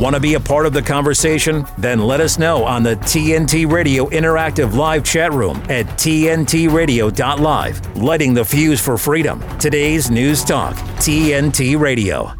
Want to be a part of the conversation? Then let us know on the TNT Radio Interactive Live chat room at TNTRadio.live. Lighting the fuse for freedom. Today's News Talk, TNT Radio.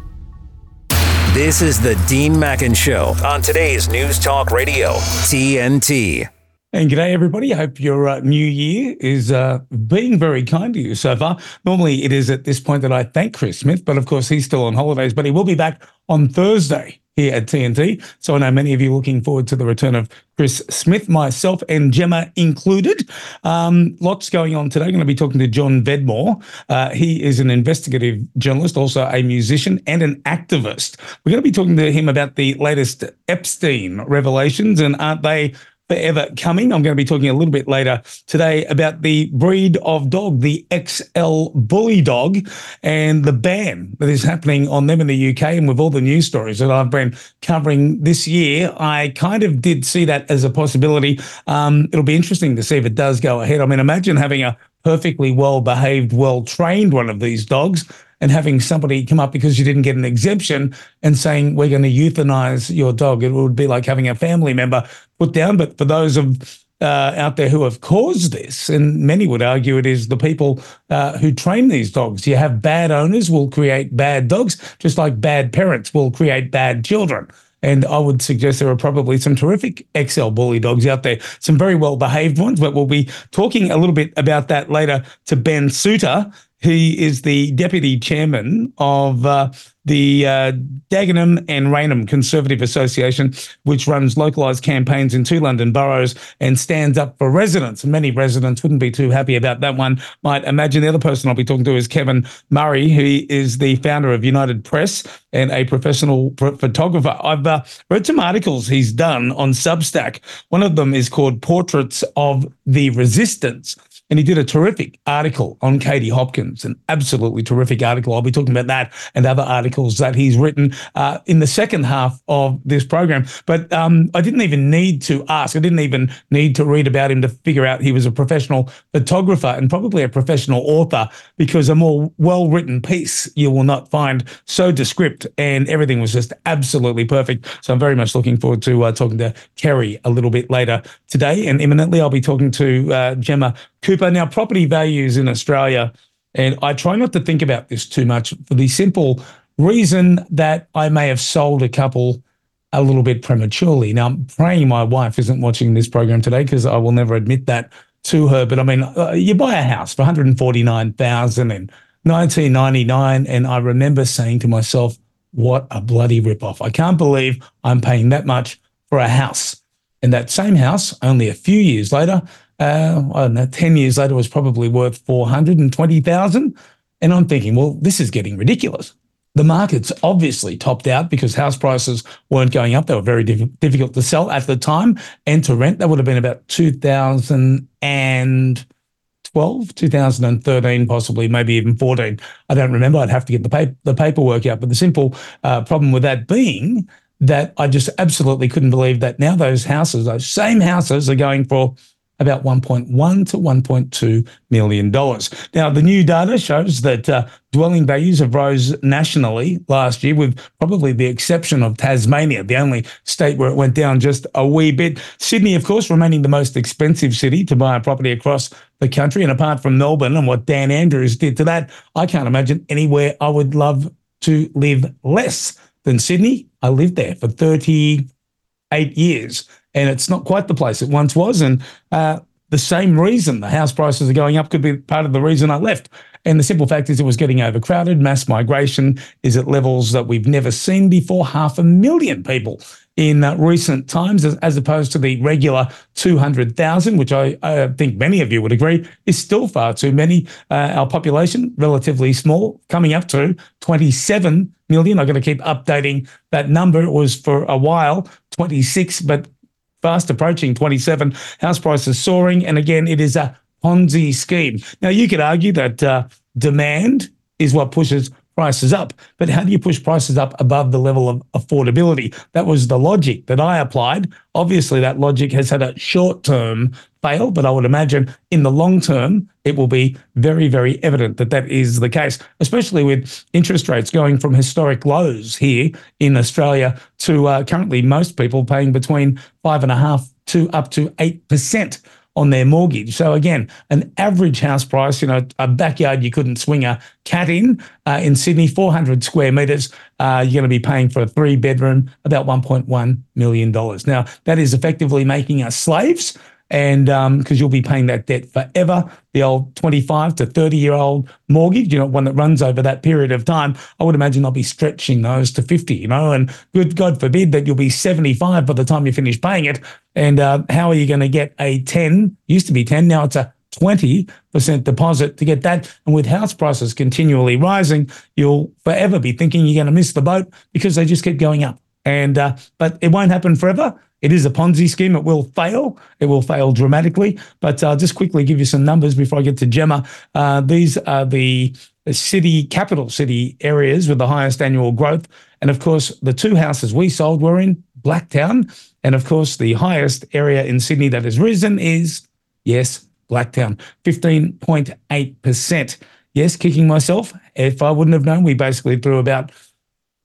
This is the Dean Mackin Show on today's News Talk Radio, TNT. And g'day, everybody. I hope your uh, new year is uh, being very kind to you so far. Normally, it is at this point that I thank Chris Smith, but of course, he's still on holidays, but he will be back on Thursday here at TNT. So I know many of you looking forward to the return of Chris Smith, myself and Gemma included. Um, lots going on today. I'm going to be talking to John Vedmore. Uh, he is an investigative journalist, also a musician and an activist. We're going to be talking to him about the latest Epstein revelations and aren't they forever coming. I'm going to be talking a little bit later today about the breed of dog, the XL Bully dog, and the ban that is happening on them in the UK. And with all the news stories that I've been covering this year, I kind of did see that as a possibility. Um, it'll be interesting to see if it does go ahead. I mean, imagine having a perfectly well behaved, well trained one of these dogs and having somebody come up because you didn't get an exemption and saying we're going to euthanize your dog. It would be like having a family member put down. But for those of uh, out there who have caused this, and many would argue it is the people uh, who train these dogs. You have bad owners will create bad dogs, just like bad parents will create bad children. And I would suggest there are probably some terrific XL bully dogs out there, some very well behaved ones, but we'll be talking a little bit about that later to Ben Soutar, he is the deputy chairman of uh, the uh, Dagenham and Rainham Conservative Association, which runs localised campaigns in two London boroughs and stands up for residents. Many residents wouldn't be too happy about that one. Might imagine the other person I'll be talking to is Kevin Murray, who is the founder of United Press and a professional photographer. I've uh, read some articles he's done on Substack. One of them is called Portraits of the Resistance and he did a terrific article on Katie Hopkins, an absolutely terrific article. I'll be talking about that and other articles that he's written uh, in the second half of this program. But um, I didn't even need to ask. I didn't even need to read about him to figure out he was a professional photographer and probably a professional author because a more well written piece you will not find so descript and everything was just absolutely perfect. So I'm very much looking forward to uh, talking to Kerry a little bit later today. And imminently, I'll be talking to uh, Gemma Cooper. But now, property values in Australia, and I try not to think about this too much for the simple reason that I may have sold a couple a little bit prematurely. Now, I'm praying my wife isn't watching this program today because I will never admit that to her. But I mean, uh, you buy a house for 149,000 in 1999, and I remember saying to myself, "What a bloody ripoff! I can't believe I'm paying that much for a house." And that same house, only a few years later, uh, I don't know, 10 years later was probably worth 420,000. And I'm thinking, well, this is getting ridiculous. The market's obviously topped out because house prices weren't going up. They were very diff- difficult to sell at the time and to rent. That would have been about 2012, 2013, possibly, maybe even 14. I don't remember. I'd have to get the, pap- the paperwork out. But the simple uh, problem with that being that I just absolutely couldn't believe that now those houses, those same houses, are going for about 1.1 to 1.2 million dollars. Now, the new data shows that uh, dwelling values have rose nationally last year, with probably the exception of Tasmania, the only state where it went down just a wee bit. Sydney, of course, remaining the most expensive city to buy a property across the country. And apart from Melbourne and what Dan Andrews did to that, I can't imagine anywhere I would love to live less than Sydney. I lived there for 38 years and it's not quite the place it once was. And uh, the same reason the house prices are going up could be part of the reason I left. And the simple fact is, it was getting overcrowded. Mass migration is at levels that we've never seen before. Half a million people in uh, recent times, as, as, opposed to the regular 200,000, which I, I, think many of you would agree is still far too many. Uh, our population, relatively small, coming up to 27 million. I'm going to keep updating that number. It was for a while 26, but fast approaching 27. House prices soaring. And again, it is a Ponzi scheme. Now, you could argue that uh, demand is what pushes prices up. But how do you push prices up above the level of affordability? That was the logic that I applied. Obviously, that logic has had a short term fail, but I would imagine in the long term, it will be very, very evident that that is the case, especially with interest rates going from historic lows here in Australia to uh, currently most people paying between five and a half to up to 8% on their mortgage. So again, an average house price, you know, a backyard you couldn't swing a cat in uh, in Sydney, 400 square meters, uh, you're going to be paying for a three bedroom about 1.1 million dollars. Now that is effectively making us slaves and because um, you'll be paying that debt forever. The old 25 to 30 year old mortgage, you know, one that runs over that period of time, I would imagine they'll be stretching those to 50, you know, and good God forbid that you'll be 75 by the time you finish paying it. And uh, how are you going to get a 10, used to be 10, now it's a 20% deposit to get that. And with house prices continually rising, you'll forever be thinking you're going to miss the boat because they just keep going up. And uh, but it won't happen forever. It is a Ponzi scheme. It will fail. It will fail dramatically. But I'll just quickly give you some numbers before I get to Gemma. Uh, these are the city, capital city areas with the highest annual growth. And of course, the two houses we sold were in Blacktown. And of course, the highest area in Sydney that has risen is, yes, Blacktown, 15.8%. Yes, kicking myself. If I wouldn't have known, we basically threw about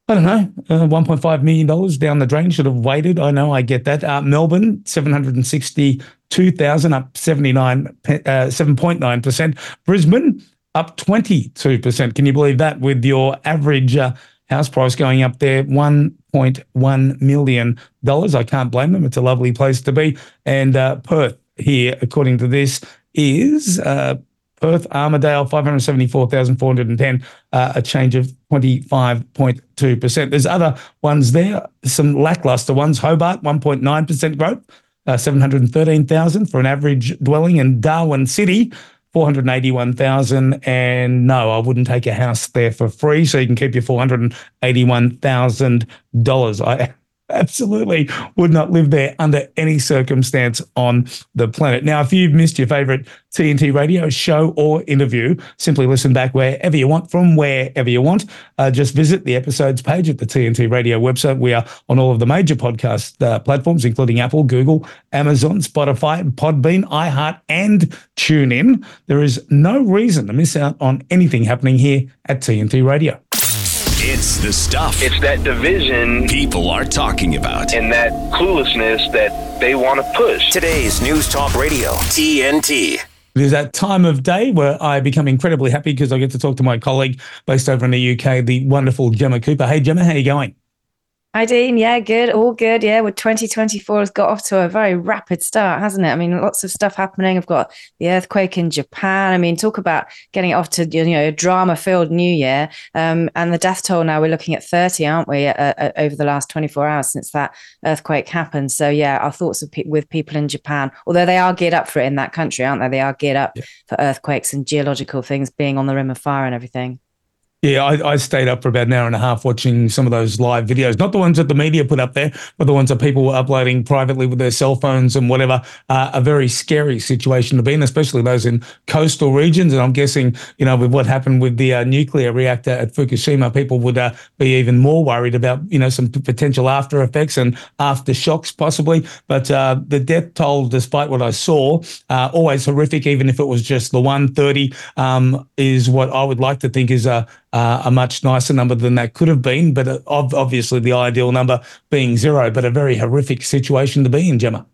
I don't know, uh, $1.5 million down the drain. Should have waited. I know, I get that. Uh, Melbourne, 762,000, up 79, uh, 7.9%. Brisbane, up 22%. Can you believe that with your average uh, house price going up there, $1.1 million? I can't blame them. It's a lovely place to be. And uh, Perth here, according to this, is uh, Perth, Armadale, 574,410, uh, a change of 25.2%. There's other ones there, some lackluster ones. Hobart, 1.9% growth, uh, 713,000 for an average dwelling. in Darwin City, 481,000. And no, I wouldn't take a house there for free. So you can keep your $481,000. I absolutely would not live there under any circumstance on the planet. Now, if you've missed your favorite TNT radio show or interview, simply listen back wherever you want from wherever you want. Uh, just visit the episodes page at the TNT radio website. We are on all of the major podcast uh, platforms, including Apple, Google, Amazon, Spotify, Podbean, iHeart, and TuneIn. There is no reason to miss out on anything happening here at TNT Radio. It's the stuff. It's that division people are talking about. And that cluelessness that they want to push. Today's News Talk Radio, TNT. There's that time of day where I become incredibly happy because I get to talk to my colleague based over in the UK, the wonderful Gemma Cooper. Hey, Gemma, how are you going? Hi, Dean. Yeah, good. All good. Yeah, with 2024 has got off to a very rapid start, hasn't it? I mean, lots of stuff happening. I've got the earthquake in Japan. I mean, talk about getting it off to, you know, a drama filled new year. Um, and the death toll now, we're looking at 30, aren't we, uh, uh, over the last 24 hours since that earthquake happened. So, yeah, our thoughts pe- with people in Japan, although they are geared up for it in that country, aren't they? They are geared up yeah. for earthquakes and geological things being on the rim of fire and everything. Yeah, I, I, stayed up for about an hour and a half watching some of those live videos. Not the ones that the media put up there, but the ones that people were uploading privately with their cell phones and whatever. Uh, a very scary situation to be in, especially those in coastal regions. And I'm guessing, you know, with what happened with the uh, nuclear reactor at Fukushima, people would uh, be even more worried about, you know, some potential after effects and aftershocks possibly. But uh, the death toll, despite what I saw, uh, always horrific, even if it was just the 130, um, is what I would like to think is a uh, a much nicer number than that could have been, but uh, obviously the ideal number being zero, but a very horrific situation to be in, Gemma.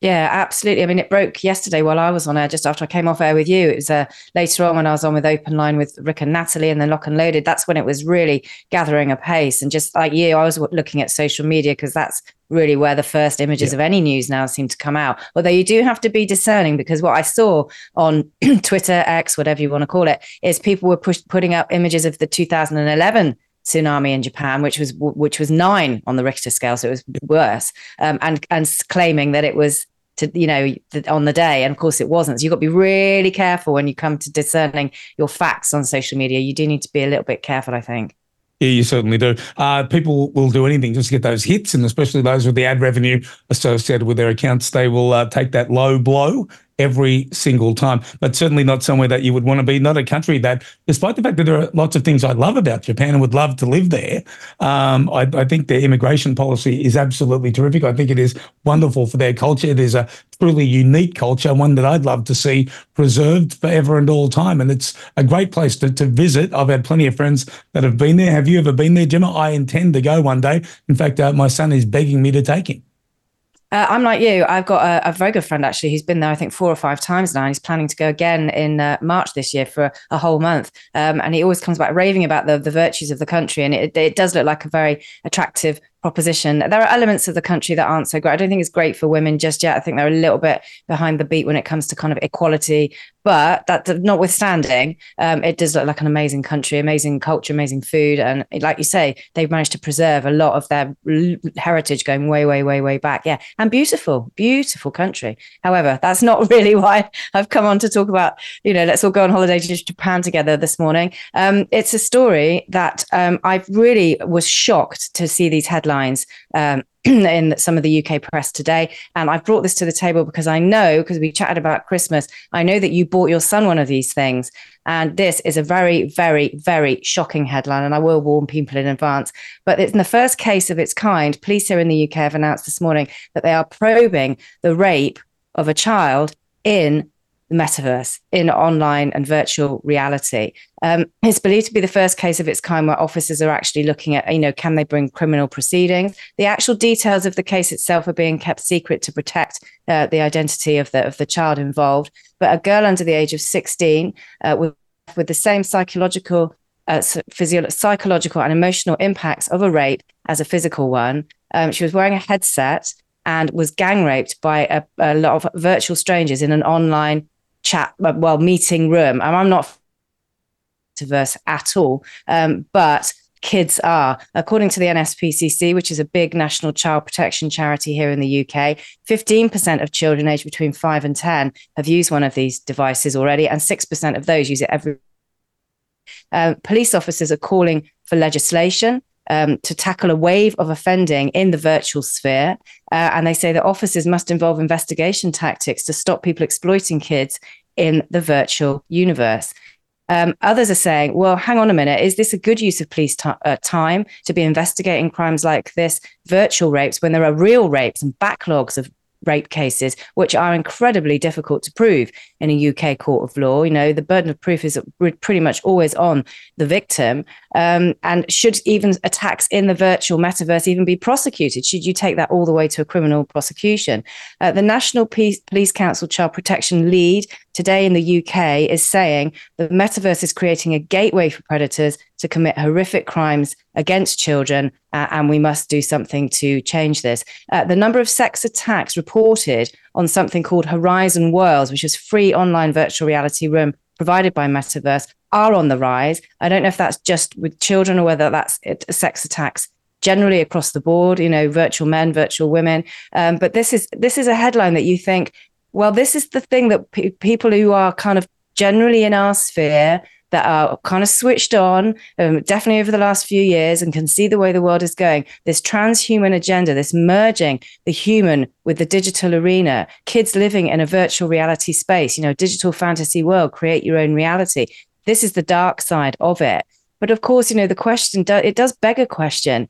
Yeah, absolutely. I mean, it broke yesterday while I was on air, just after I came off air with you. It was uh, later on when I was on with Open Line with Rick and Natalie and then Lock and Loaded. That's when it was really gathering a pace. And just like you, I was looking at social media because that's really where the first images yeah. of any news now seem to come out. Although you do have to be discerning because what I saw on Twitter, X, whatever you want to call it, is people were push- putting up images of the 2011 tsunami in Japan, which was which was nine on the Richter scale, so it was worse, um, and and claiming that it was to you know on the day and of course it wasn't. So you've got to be really careful when you come to discerning your facts on social media. You do need to be a little bit careful i think. Yeah, you certainly do. Uh, people will do anything just to get those hits, and especially those with the ad revenue associated with their accounts, they will uh, take that low blow every single time, but certainly not somewhere that you would want to be. Not a country that, despite the fact that there are lots of things I love about Japan and would love to live there, um, I, I think their immigration policy is absolutely terrific. I think it is wonderful for their culture. It is a truly unique culture, one that I'd love to see preserved forever and all time. And it's a great place to, to visit. I've had plenty of friends that have been there. Have you ever been there, Gemma? I intend to go one day. In fact, uh, my son is begging me to take him. Uh, I'm like you. I've got a, a, very good friend actually who's been there, I think, four or five times now. And he's planning to go again in uh, March this year for a whole month. Um, and he always comes back raving about the, the virtues of the country. And it, it does look like a very attractive proposition. There are elements of the country that aren't so great. I don't think it's great for women just yet. I think they're a little bit behind the beat when it comes to kind of equality. But that notwithstanding, um, it does look like an amazing country, amazing culture, amazing food, and like you say, they've managed to preserve a lot of their heritage going way, way, way, way back. Yeah, and beautiful, beautiful country. However, that's not really why I've come on to talk about. You know, let's all go on holiday to Japan together this morning. Um, it's a story that um, I really was shocked to see these headlines headlines um, in some of the UK press today. And I've brought this to the table because I know, because we chatted about Christmas, I know that you bought your son one of these things. And this is a very, very, very shocking headline. And I will warn people in advance. But it's in the first case of its kind. Police here in the UK have announced this morning that they are probing the rape of a child in the metaverse in online and virtual reality. Um, it's believed to be the first case of its kind where officers are actually looking at, you know, can they bring criminal proceedings? The actual details of the case itself are being kept secret to protect uh, the identity of the of the child involved. But a girl under the age of 16 uh, with, with the same psychological uh, physio- psychological and emotional impacts of a rape as a physical one. Um, she was wearing a headset and was gang raped by a, a, lot of virtual strangers in an online chat, well, meeting room. I'm not diverse at all, um, but kids are. According to the NSPCC, which is a big national child protection charity here in the UK, 15% of children aged between 5 and 10 have used one of these devices already, and 6% of those use it every. Uh, police officers are calling for legislation um, to tackle a wave of offending in the virtual sphere. Uh, and they say that officers must involve investigation tactics to stop people exploiting kids in the virtual universe. Um, others are saying, well, hang on a minute, is this a good use of police t- uh, time to be investigating crimes like this, virtual rapes, when there are real rapes and backlogs of rape cases, which are incredibly difficult to prove in a UK court of law. You know, the burden of proof is pretty much always on the victim. Um, and should even attacks in the virtual metaverse even be prosecuted? Should you take that all the way to a criminal prosecution? Uh, the National Police, Police Council Child Protection lead today in the UK is saying the metaverse is creating a gateway for predators to commit horrific crimes against children, uh, and we must do something to change this. Uh, the number of sex attacks reported on something called Horizon Worlds, which is free online virtual reality room provided by Metaverse, are on the rise. I don't know if that's just with children or whether that's sex attacks generally across the board. You know, virtual men, virtual women. Um, but this is this is a headline that you think, well, this is the thing that pe- people who are kind of generally in our sphere that are kind of switched on, um, definitely over the last few years, and can see the way the world is going. This transhuman agenda, this merging the human with the digital arena, kids living in a virtual reality space, you know, digital fantasy world, create your own reality. This is the dark side of it. But of course, you know, the question, do, it does beg a question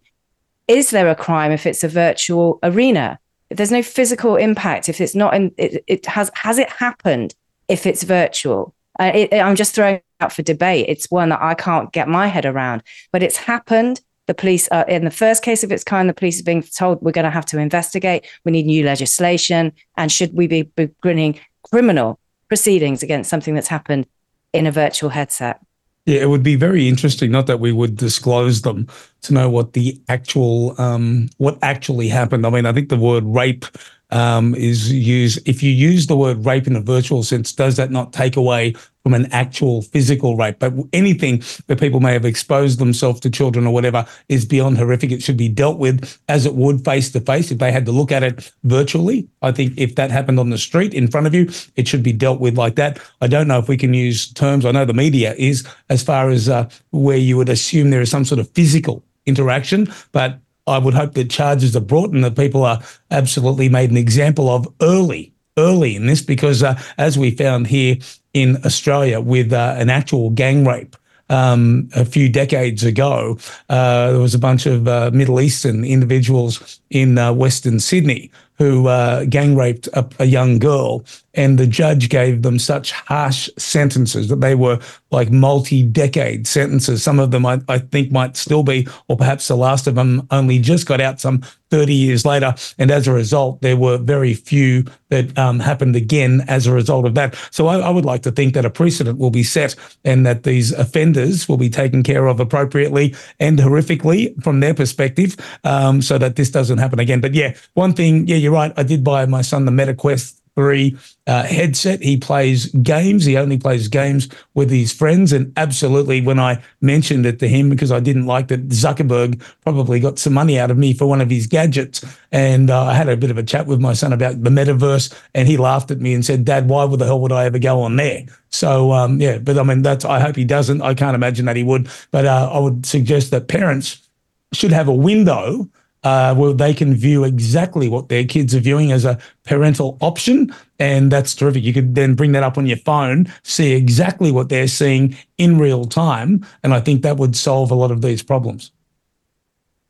Is there a crime if it's a virtual arena? If there's no physical impact, if it's not in, it, it has, has it happened if it's virtual? Uh, it, I'm just throwing out for debate. It's one that I can't get my head around, but it's happened. The police are in the first case of its kind. The police are being told we're going to have to investigate. We need new legislation, and should we be beginning criminal proceedings against something that's happened in a virtual headset? Yeah, it would be very interesting. Not that we would disclose them to know what the actual um, what actually happened. I mean, I think the word rape um, is use If you use the word rape in a virtual sense, does that not take away from an actual physical rape? But anything that people may have exposed themselves to children or whatever is beyond horrific. It should be dealt with as it would face to face if they had to look at it virtually. I think if that happened on the street in front of you, it should be dealt with like that. I don't know if we can use terms. I know the media is as far as uh, where you would assume there is some sort of physical interaction, but I would hope that charges are brought and that people are absolutely made an example of early early in this because, uh, as we found here in Australia with uh, an actual gang rape um, a few decades ago, uh, there was a bunch of uh, Middle Eastern individuals in uh, Western Sydney who uh, gang raped a, a, young girl, and the judge gave them such harsh sentences that they were like multi-decade sentences. Some of them, I, I, think, might still be, or perhaps the last of them only just got out some 30 years later. And as a result, there were very few that um, happened again as a result of that. So I, I, would like to think that a precedent will be set and that these offenders will be taken care of appropriately and horrifically from their perspective um, so that this doesn't happen again. But yeah, one thing, yeah, you're right. I did buy my son the MetaQuest 3 uh, headset. He plays games. He only plays games with his friends. And absolutely, when I mentioned it to him, because I didn't like that Zuckerberg probably got some money out of me for one of his gadgets. And uh, I had a bit of a chat with my son about the metaverse. And he laughed at me and said, Dad, why would the hell would I ever go on there? So, um, yeah, but I mean, that's, I hope he doesn't. I can't imagine that he would. But uh, I would suggest that parents should have a window uh, where they can view exactly what their kids are viewing as a parental option. And that's terrific. You could then bring that up on your phone, see exactly what they're seeing in real time. And I think that would solve a lot of these problems.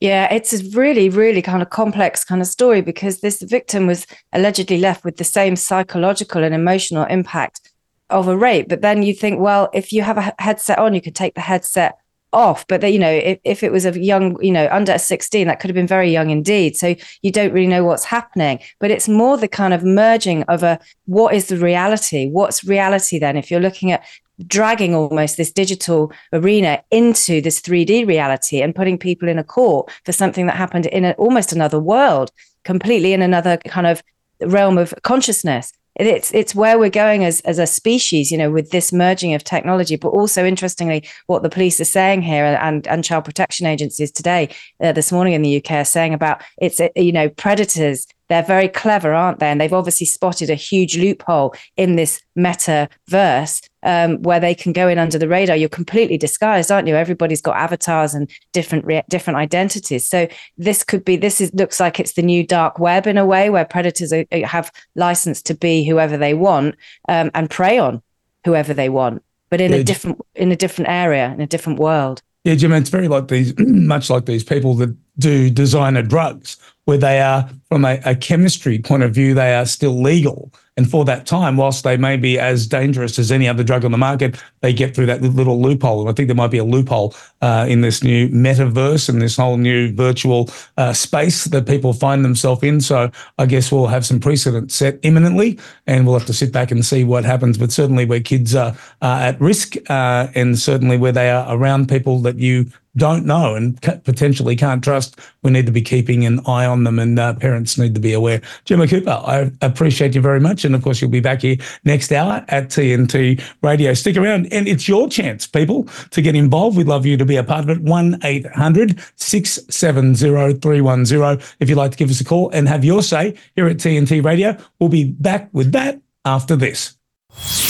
Yeah, it's a really, really kind of complex kind of story because this victim was allegedly left with the same psychological and emotional impact of a rape. But then you think, well, if you have a headset on, you could take the headset off but that you know if, if it was a young you know under 16 that could have been very young indeed. So you don't really know what's happening but it's more the kind of merging of a what is the reality? What's reality then? If you're looking at dragging almost this digital arena into this 3d reality and putting people in a court for something that happened in a, almost another world completely in another kind of realm of consciousness it's it's where we're going as as a species, you know, with this merging of technology. But also, interestingly, what the police are saying here, and and child protection agencies today, uh, this morning in the UK, are saying about it's uh, you know predators they're very clever, aren't they? And they've obviously spotted a huge loophole in this metaverse um, where they can go in under the radar. You're completely disguised, aren't you? Everybody's got avatars and different re- different identities. So this could be. This is looks like it's the new dark web in a way, where predators are, have license to be whoever they want um, and prey on whoever they want, but in yeah, a different in a different area in a different world. Yeah, Jim, it's very like these, much like these people that do designer drugs, where they are, from a, a, chemistry point of view, they are still legal. And for that time, whilst they may be as dangerous as any other drug on the market, they get through that little loophole. And I think there might be a loophole uh, in this new metaverse and this whole new virtual uh, space that people find themselves in. So I guess we'll have some precedent set imminently and we'll have to sit back and see what happens. But certainly where kids are, are at risk uh, and certainly where they are around people that you don't know and potentially can't trust, we need to be keeping an eye on them and uh, parents need to be aware. Gemma Cooper, I appreciate you very much. And of course, you'll be back here next hour at TNT Radio. Stick around and it's your chance, people, to get involved. We'd love you to be a part of it. 1 800 670 310. If you'd like to give us a call and have your say here at TNT Radio, we'll be back with that after this.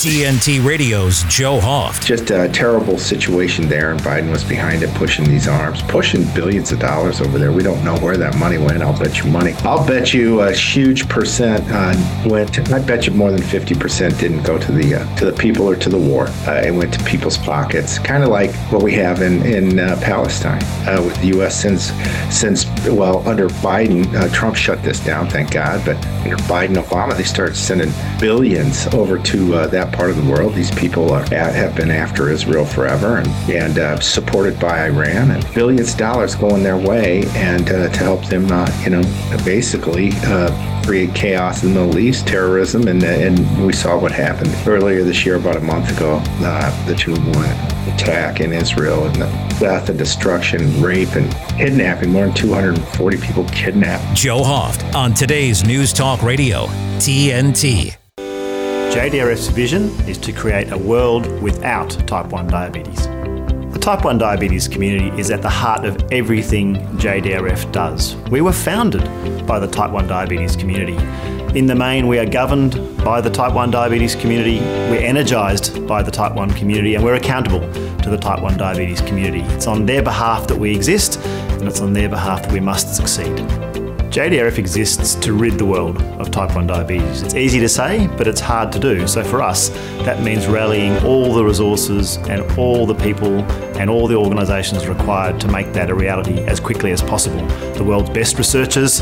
TNT Radio's Joe Hoft. Just a terrible situation there, and Biden was behind it, pushing these arms, pushing billions of dollars over there. We don't know where that money went. I'll bet you money. I'll bet you a huge percent uh, went. I bet you more than fifty percent didn't go to the uh, to the people or to the war. Uh, it went to people's pockets, kind of like what we have in in uh, Palestine uh, with the U.S. since since well under Biden, uh, Trump shut this down, thank God. But under Biden, Obama, they started sending billions over to uh, that part of the world. These people are, have been after Israel forever and, and uh, supported by Iran, and billions of dollars going their way, and uh, to help them, uh, you know, basically uh, create chaos in the Middle East, terrorism, and and we saw what happened earlier this year, about a month ago, uh, the two attack in Israel and the death and destruction, rape and kidnapping. More than 240 people kidnapped. Joe Hoft on today's News Talk Radio, TNT. JDRF's vision is to create a world without type 1 diabetes. The type 1 diabetes community is at the heart of everything JDRF does. We were founded by the type 1 diabetes community. In the main, we are governed by the type 1 diabetes community, we're energised by the type 1 community, and we're accountable to the type 1 diabetes community. It's on their behalf that we exist, and it's on their behalf that we must succeed. JDRF exists to rid the world of type 1 diabetes. It's easy to say, but it's hard to do. So for us, that means rallying all the resources and all the people and all the organisations required to make that a reality as quickly as possible. The world's best researchers,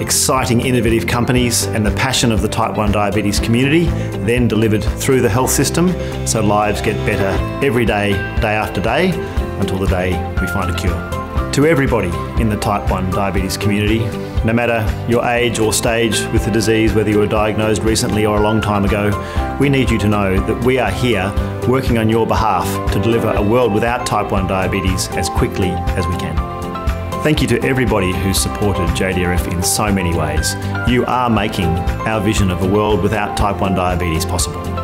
exciting innovative companies, and the passion of the type 1 diabetes community, then delivered through the health system so lives get better every day, day after day, until the day we find a cure. To everybody in the type 1 diabetes community, no matter your age or stage with the disease, whether you were diagnosed recently or a long time ago, we need you to know that we are here working on your behalf to deliver a world without type 1 diabetes as quickly as we can. Thank you to everybody who's supported JDRF in so many ways. You are making our vision of a world without type 1 diabetes possible.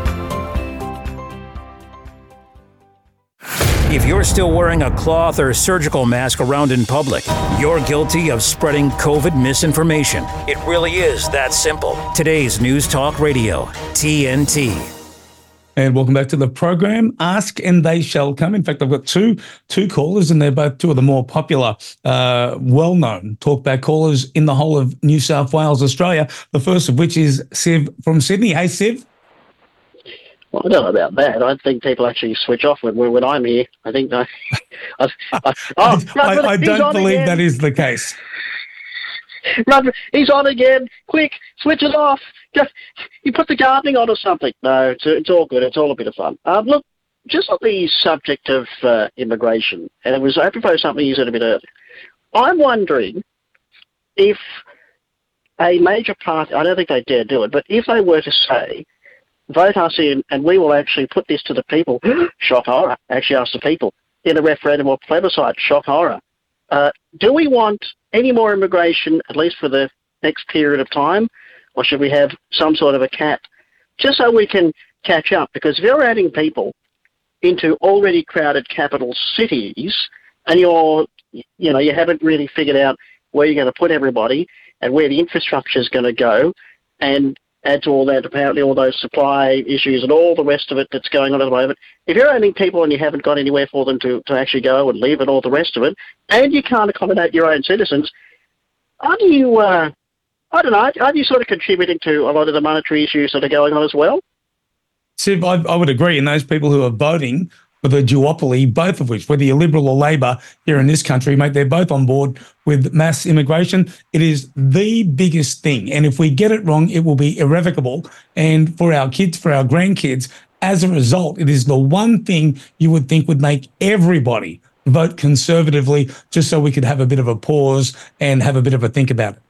If you're still wearing a cloth or surgical mask around in public, you're guilty of spreading COVID misinformation. It really is that simple. Today's News Talk Radio, TNT. And welcome back to the program. Ask and they shall come. In fact, I've got two two callers, and they're both two of the more popular, uh, well-known talkback callers in the whole of New South Wales, Australia. The first of which is Siv from Sydney. Hey, Siv. Well, I don't know about that. I think people actually switch off when when I'm here. I think I. I, I oh, I, I don't believe again. that is the case. he's on again. Quick, switch it off. You put the gardening on or something. No, it's, it's all good. It's all a bit of fun. Um, look, just on the subject of uh, immigration, and it was apropos something you said a bit earlier. I'm wondering if a major party, I don't think they dare do it, but if they were to say vote us in and we will actually put this to the people. Shock horror. Actually ask the people in a referendum or plebiscite. Shock horror. Uh, do we want any more immigration, at least for the next period of time, or should we have some sort of a cap, just so we can catch up? Because if you're adding people into already crowded capital cities, and you're, you know, you haven't really figured out where you're going to put everybody and where the infrastructure is going to go, and add to all that, apparently all those supply issues and all the rest of it that's going on at the moment. If you're owning people and you haven't got anywhere for them to, to actually go and live and all the rest of it, and you can't accommodate your own citizens, aren't you, uh, I don't know, aren't you sort of contributing to a lot of the monetary issues that are going on as well? Siv, I, I would agree. And those people who are voting for the duopoly, both of which, whether you're Liberal or Labor here in this country, mate, they're both on board with mass immigration. It is the biggest thing. And if we get it wrong, it will be irrevocable. And for our kids, for our grandkids, as a result, it is the one thing you would think would make everybody vote conservatively just so we could have a bit of a pause and have a bit of a think about it.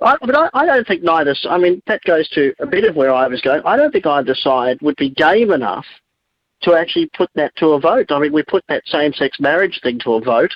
I, but I, I, don't think neither. I mean, that goes to a bit of where I was going. I don't think either side would be game enough to actually put that to a vote. I mean, we put that same-sex marriage thing to a vote.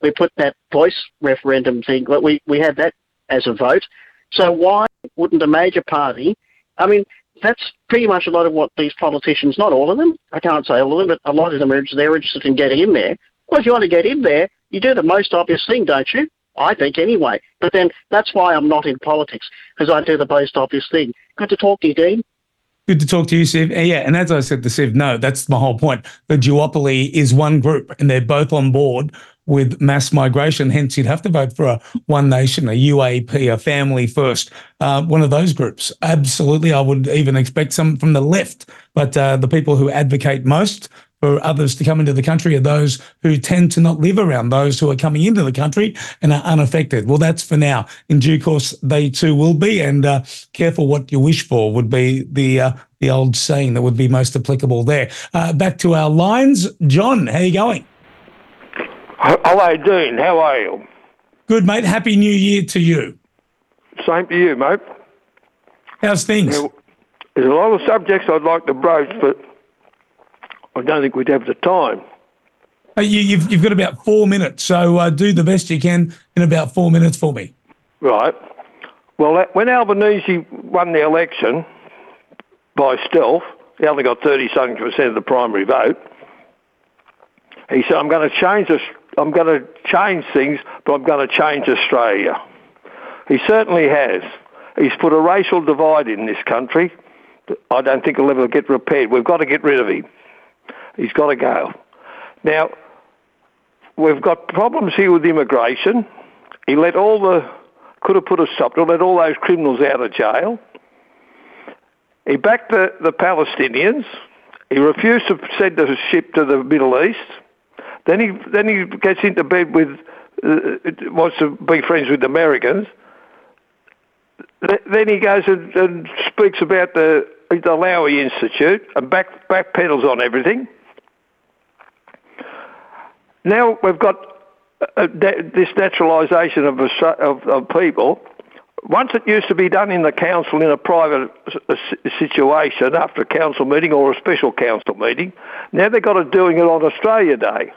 We put that voice referendum thing. We we had that as a vote. So why wouldn't a major party? I mean, that's pretty much a lot of what these politicians, not all of them, I can't say all of them, but a lot of them are they're interested in getting in there. Well, if you want to get in there, you do the most obvious thing, don't you? I think anyway. But then that's why I'm not in politics because I do the most obvious thing. Good to talk to you, Dean. Good to talk to you, Siv. Yeah, and as I said to Siv, no, that's my whole point. The duopoly is one group, and they're both on board with mass migration. Hence, you'd have to vote for a One Nation, a UAP, a Family First, uh, one of those groups. Absolutely, I would even expect some from the left, but uh, the people who advocate most for others to come into the country are those who tend to not live around those who are coming into the country and are unaffected. Well, that's for now. In due course, they too will be. And uh, careful what you wish for would be the uh, the old saying that would be most applicable there. Uh, back to our lines, John. How are you going? Hello, Dean. How are you? Good, mate. Happy New Year to you. Same to you, mate. How's things? There's a lot of subjects I'd like to broach, but I don't think we'd have the time. You, have you've, you've got about four minutes, so uh, do the best you can in about four minutes for me. Right. Well, when Albanese won the election by stealth, he only got 37% of the primary vote. He said, "I'm going to change this. I'm going to change things, but I'm going to change Australia." He certainly has. He's put a racial divide in this country. I don't think it'll ever get repaired. We've got to get rid of him. He's got to go. Now, we've got problems here with immigration. He let all the could have put a stop to let all those criminals out of jail. He backed the, the Palestinians. He refused to send a ship to the Middle East. Then he then he gets into bed with uh, wants to be friends with the Americans. Then he goes and, and speaks about the the Lowy Institute and back backpedals on everything. Now we've got uh, this naturalisation of, of, of people once it used to be done in the council in a private situation after a council meeting or a special council meeting. Now they've got it doing it on Australia Day.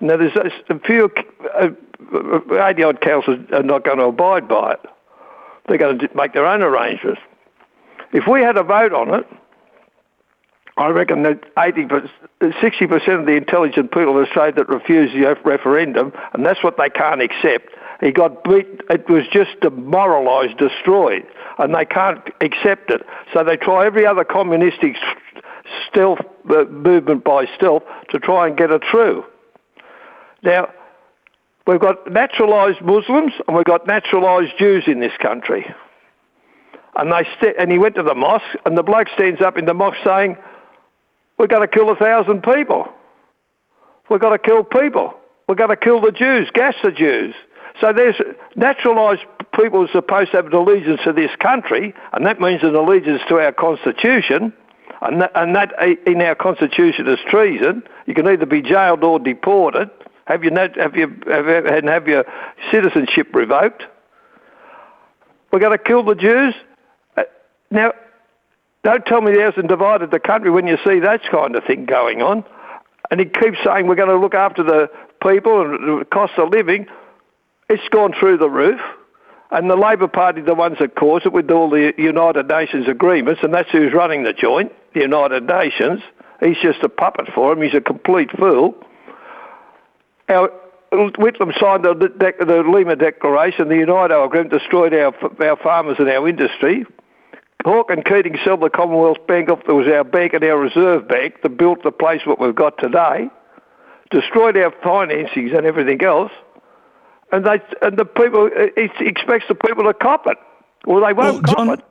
Now there's a few, uh, 80 odd councils are not going to abide by it. They're going to make their own arrangements. If we had a vote on it, I reckon that 80, 60% of the intelligent people in Australia that refuse the referendum, and that's what they can't accept, he got beat. It was just demoralised, destroyed, and they can't accept it. So they try every other communistic stealth uh, movement by stealth to try and get it through. Now, we've got naturalised Muslims and we've got naturalised Jews in this country. And they st- and he went to the mosque, and the bloke stands up in the mosque saying, "We're going to kill a thousand people. We've got to kill people. We're going to kill the Jews, gas the Jews." So there's naturalised people are supposed to have an allegiance to this country, and that means an allegiance to our constitution, and that, and that in our constitution is treason. You can either be jailed or deported, have your have your have, have your citizenship revoked. We're going to kill the Jews. Uh, now, don't tell me he hasn't divided the country when you see that kind of thing going on. And he keeps saying we're going to look after the people and the cost of living. It's gone through the roof. And the Labor Party, the ones that caused it, with all the United Nations agreements, and that's who's running the joint, the United Nations. He's just a puppet for him. He's a complete fool. Our, Whitlam signed the, the, the Lima Declaration. The United Agreement destroyed our, our farmers and our industry. Hawke and Keating sold the Commonwealth Bank off. That was our bank and our reserve bank that built the place what we've got today. Destroyed our financings and everything else and they and the people it expects the people to cop it, or they won't well, John, cop it.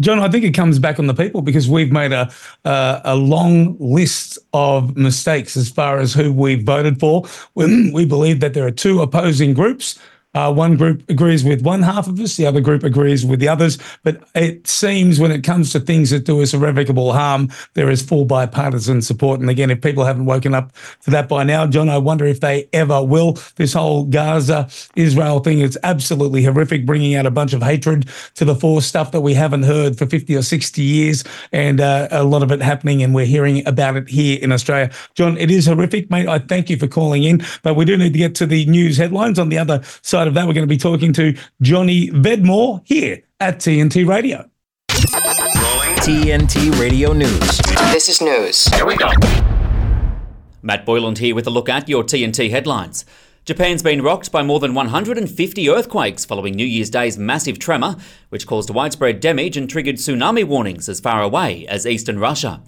John, I think it comes back on the people because we've made a uh, a long list of mistakes as far as who we voted for. We, we believe that there are two opposing groups uh, one group agrees with one half of us, the other group agrees with the others. But it seems when it comes to things that do us irrevocable harm, there is full bipartisan support. And again, if people haven't woken up to that by now, John, I wonder if they ever will. This whole Gaza Israel thing is absolutely horrific, bringing out a bunch of hatred to the fore, stuff that we haven't heard for 50 or 60 years, and uh, a lot of it happening, and we're hearing about it here in Australia. John, it is horrific, mate. I thank you for calling in, but we do need to get to the news headlines on the other side side of that, we're going to be talking to Johnny Vedmore here at TNT Radio. TNT Radio News. This is news. Here we go. Matt Boyland here with a look at your TNT headlines. Japan's been rocked by more than 150 earthquakes following New Year's Day's massive tremor, which caused widespread damage and triggered tsunami warnings as far away as eastern Russia.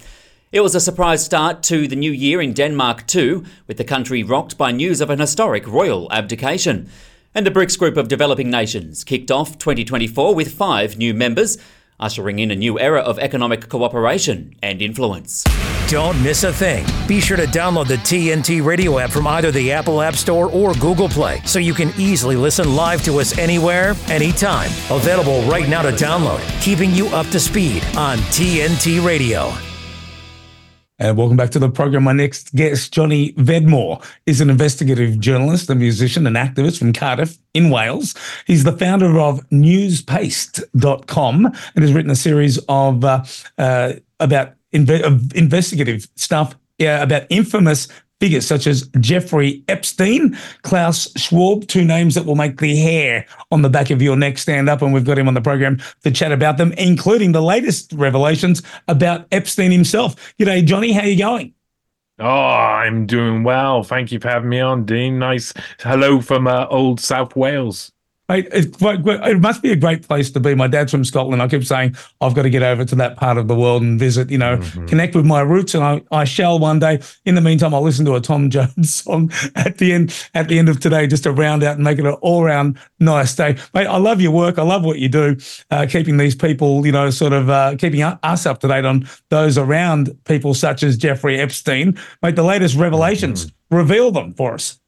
It was a surprise start to the new year in Denmark too, with the country rocked by news of an historic royal abdication. And the BRICS group of developing nations kicked off 2024 with five new members, ushering in a new era of economic cooperation and influence. Don't miss a thing. Be sure to download the TNT radio app from either the Apple App Store or Google Play so you can easily listen live to us anywhere, anytime. Available right now to download, keeping you up to speed on TNT Radio. And welcome back to the program. My next guest, Johnny Vedmore, is an investigative journalist, a musician, and activist from Cardiff in Wales. He's the founder of newspaste.com and has written a series of uh, uh, about inve- investigative stuff yeah, about infamous figures such as Jeffrey Epstein, Klaus Schwab, two names that will make the hair on the back of your neck stand up. And we've got him on the program to chat about them, including the latest revelations about Epstein himself. G'day, Johnny. How are you going? Oh, I'm doing well. Thank you for having me on, Dean. Nice hello from uh, old South Wales. Mate, quite, it must be a great place to be. My dad's from Scotland. I keep saying I've got to get over to that part of the world and visit, you know, mm-hmm. connect with my roots, and I, I shall one day. In the meantime, I'll listen to a Tom Jones song at the end at the end of today just to round out and make it an all round nice day. Mate, I love your work. I love what you do, uh, keeping these people, you know, sort of uh, keeping us up to date on those around people such as Jeffrey Epstein. Mate, the latest revelations. Mm-hmm. Reveal them for us.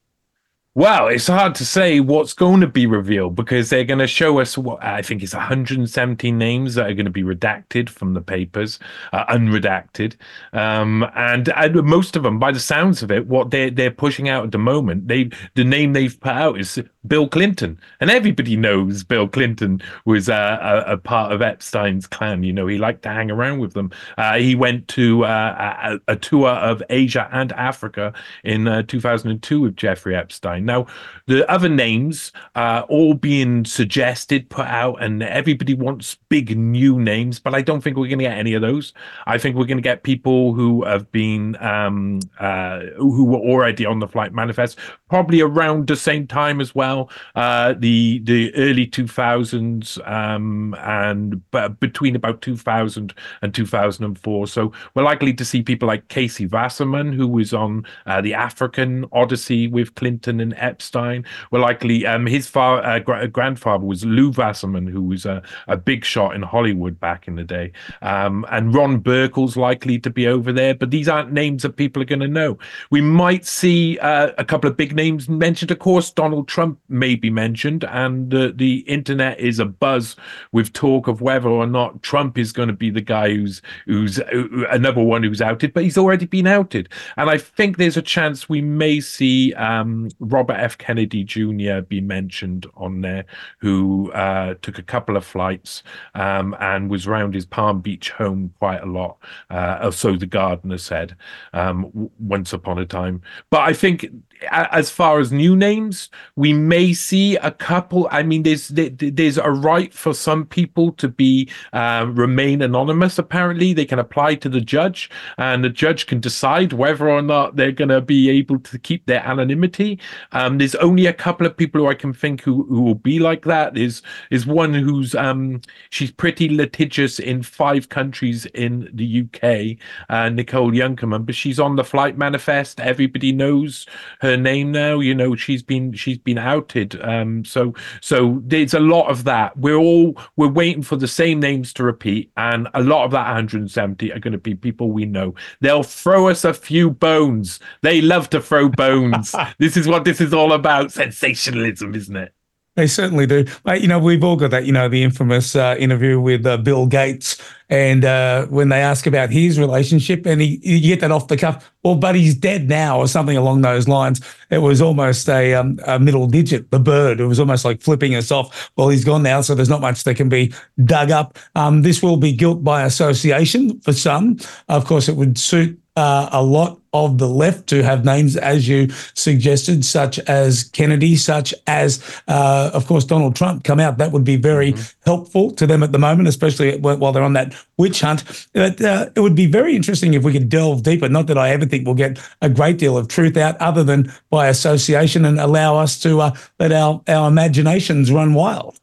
Well, it's hard to say what's going to be revealed because they're going to show us what I think it's 117 names that are going to be redacted from the papers, uh, unredacted, um, and, and, most of them, by the sounds of it, what they're they're pushing out at the moment, they the name they've put out is Bill Clinton, and everybody knows Bill Clinton was uh, a, a, part of Epstein's clan. You know, he liked to hang around with them. Uh, he went to uh, a, a, tour of Asia and Africa in uh, 2002 with Jeffrey Epstein. Now, the other names are all being suggested, put out, and everybody wants big new names, but I don't think we're going to get any of those. I think we're going to get people who have been, um, uh, who were already on the flight manifest, probably around the same time as well, uh, the the early 2000s, um, and between about 2000 and 2004. So we're likely to see people like Casey Wasserman, who was on uh, the African Odyssey with Clinton and Epstein. Well, likely um, his far, uh, gra- grandfather was Lew Wasserman, who was a, a big shot in Hollywood back in the day. Um, and Ron Burkle's likely to be over there, but these aren't names that people are going to know. We might see uh, a couple of big names mentioned. Of course, Donald Trump may be mentioned, and uh, the internet is a buzz with talk of whether or not Trump is going to be the guy who's who's uh, another one who's outed, but he's already been outed. And I think there's a chance we may see um, Robert F. Kennedy Jr. be mentioned on there, who uh, took a couple of flights um, and was around his Palm Beach home quite a lot. Uh, so the gardener said um, once upon a time. But I think as far as new names, we may see a couple. I mean, there's there's a right for some people to be uh, remain anonymous. Apparently, they can apply to the judge, and the judge can decide whether or not they're going to be able to keep their anonymity. Um, there's only a couple of people who I can think who, who will be like that. Is is one who's um, she's pretty litigious in five countries in the UK, uh, Nicole Junkermann, but she's on the flight manifest. Everybody knows her name now. You know, she's been she's been outed. Um, so so there's a lot of that. We're all we're waiting for the same names to repeat, and a lot of that 170 are going to be people we know. They'll throw us a few bones. They love to throw bones. this is what this is all about. Sensationalism, isn't it? They certainly do. You know, we've all got that, you know, the infamous uh, interview with uh, Bill Gates. And uh, when they ask about his relationship, and he, you get that off the cuff, well, but he's dead now, or something along those lines. It was almost a, um, a middle digit, the bird. It was almost like flipping us off. Well, he's gone now, so there's not much that can be dug up. Um, this will be guilt by association for some. Of course, it would suit uh, a lot of the left to have names, as you suggested, such as Kennedy, such as, uh, of course, Donald Trump come out. That would be very mm-hmm. helpful to them at the moment, especially while they're on that witch hunt. But uh, it would be very interesting if we could delve deeper. Not that I ever think we'll get a great deal of truth out, other than by association, and allow us to uh, let our, our imaginations run wild.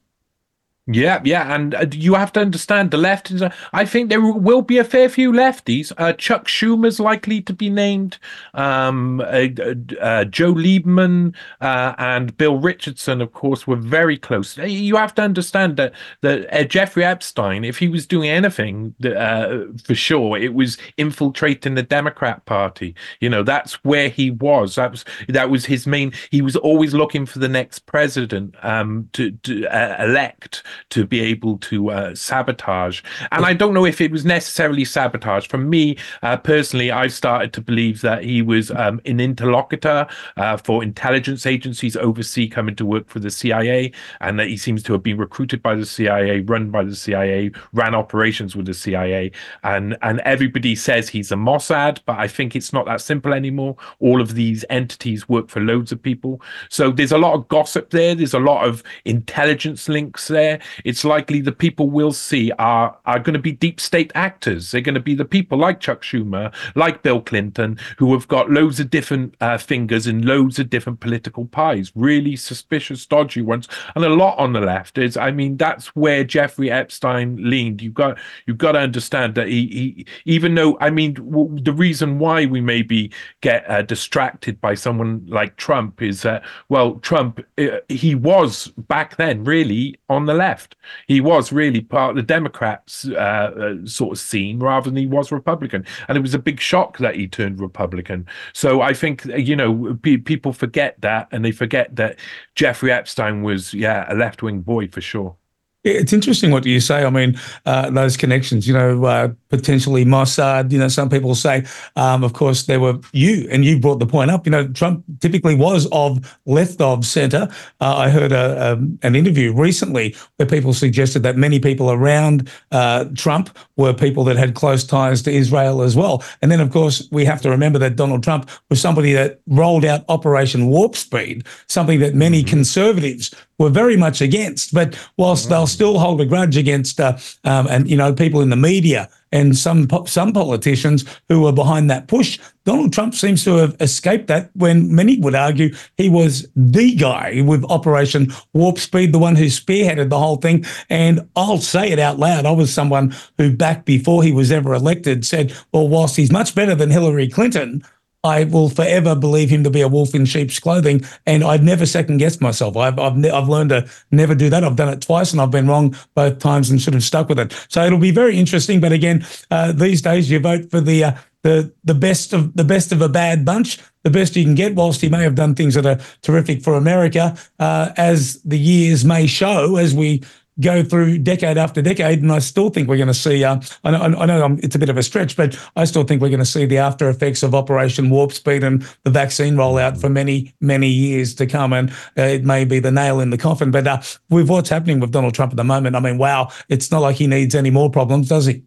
Yeah, yeah, and uh, you have to understand the left. Is, uh, I think there will be a fair few lefties. Uh, Chuck Schumer's likely to be named. Um, uh, uh Joe Lieberman uh, and Bill Richardson, of course, were very close. You have to understand that that Jeffrey Epstein, if he was doing anything for sure, it was infiltrating the Democrat Party. You know, that's where he was. That was that was his main. He was always looking for the next president um, to, to elect to be able to uh, sabotage. And I don't know if it was necessarily sabotage. For me uh, personally, I started to believe that he was um, an interlocutor uh, for intelligence agencies overseas coming to work for the CIA, and that he seems to have been recruited by the CIA, run by the CIA, ran operations with the CIA, and and everybody says he's a Mossad, but I think it's not that simple anymore. All of these entities work for loads of people, so there's a lot of gossip there. There's a lot of intelligence links there. It's likely the people we'll see are are going to be deep state actors. They're going to be the people like Chuck Schumer, like Bill Clinton, who have got loads of different uh, fingers in loads of different political pies, really suspicious, dodgy ones, and a lot on the left. Is I mean, that's where Jeffrey Epstein leaned. You've got you've got to understand that he, he even though I mean w- the reason why we maybe get uh, distracted by someone like Trump is that well, Trump uh, he was back then really on the left. He was really part of the Democrats uh, uh, sort of scene rather than he was Republican, and it was a big shock that he turned Republican. So I think you know pe- people forget that, and they forget that Jeffrey Epstein was yeah a left wing boy for sure. It's interesting what you say. I mean, uh, those connections, you know, uh, potentially Mossad, you know, some people say, um, of course, there were you, and you brought the point up, you know, Trump typically was of left of center. Uh, I heard a, a, an interview recently where people suggested that many people around uh, Trump were people that had close ties to Israel as well. And then, of course, we have to remember that Donald Trump was somebody that rolled out Operation Warp Speed, something that many mm-hmm. conservatives were very much against. But whilst they'll still hold a grudge against, uh, um, and you know, people in the media and some some politicians who were behind that push, Donald Trump seems to have escaped that. When many would argue he was the guy with Operation Warp Speed, the one who spearheaded the whole thing. And I'll say it out loud. I was someone who, back before he was ever elected, said, "Well, whilst he's much better than Hillary Clinton." I will forever believe him to be a wolf in sheep's clothing, and I'd never second guess myself. I've I've, ne- I've learned to never do that. I've done it twice, and I've been wrong both times, and sort of stuck with it. So it'll be very interesting. But again, uh, these days you vote for the uh, the the best of the best of a bad bunch, the best you can get. Whilst he may have done things that are terrific for America, uh, as the years may show, as we go through decade after decade, and I still think we're going to see. Uh, I know, I know it's a bit of a stretch, but I still think we're going to see the after effects of Operation Warp Speed and the vaccine rollout for many, many years to come. And uh, it may be the nail in the coffin. But uh, with what's happening with Donald Trump at the moment, I mean, wow, it's not like he needs any more problems, does he?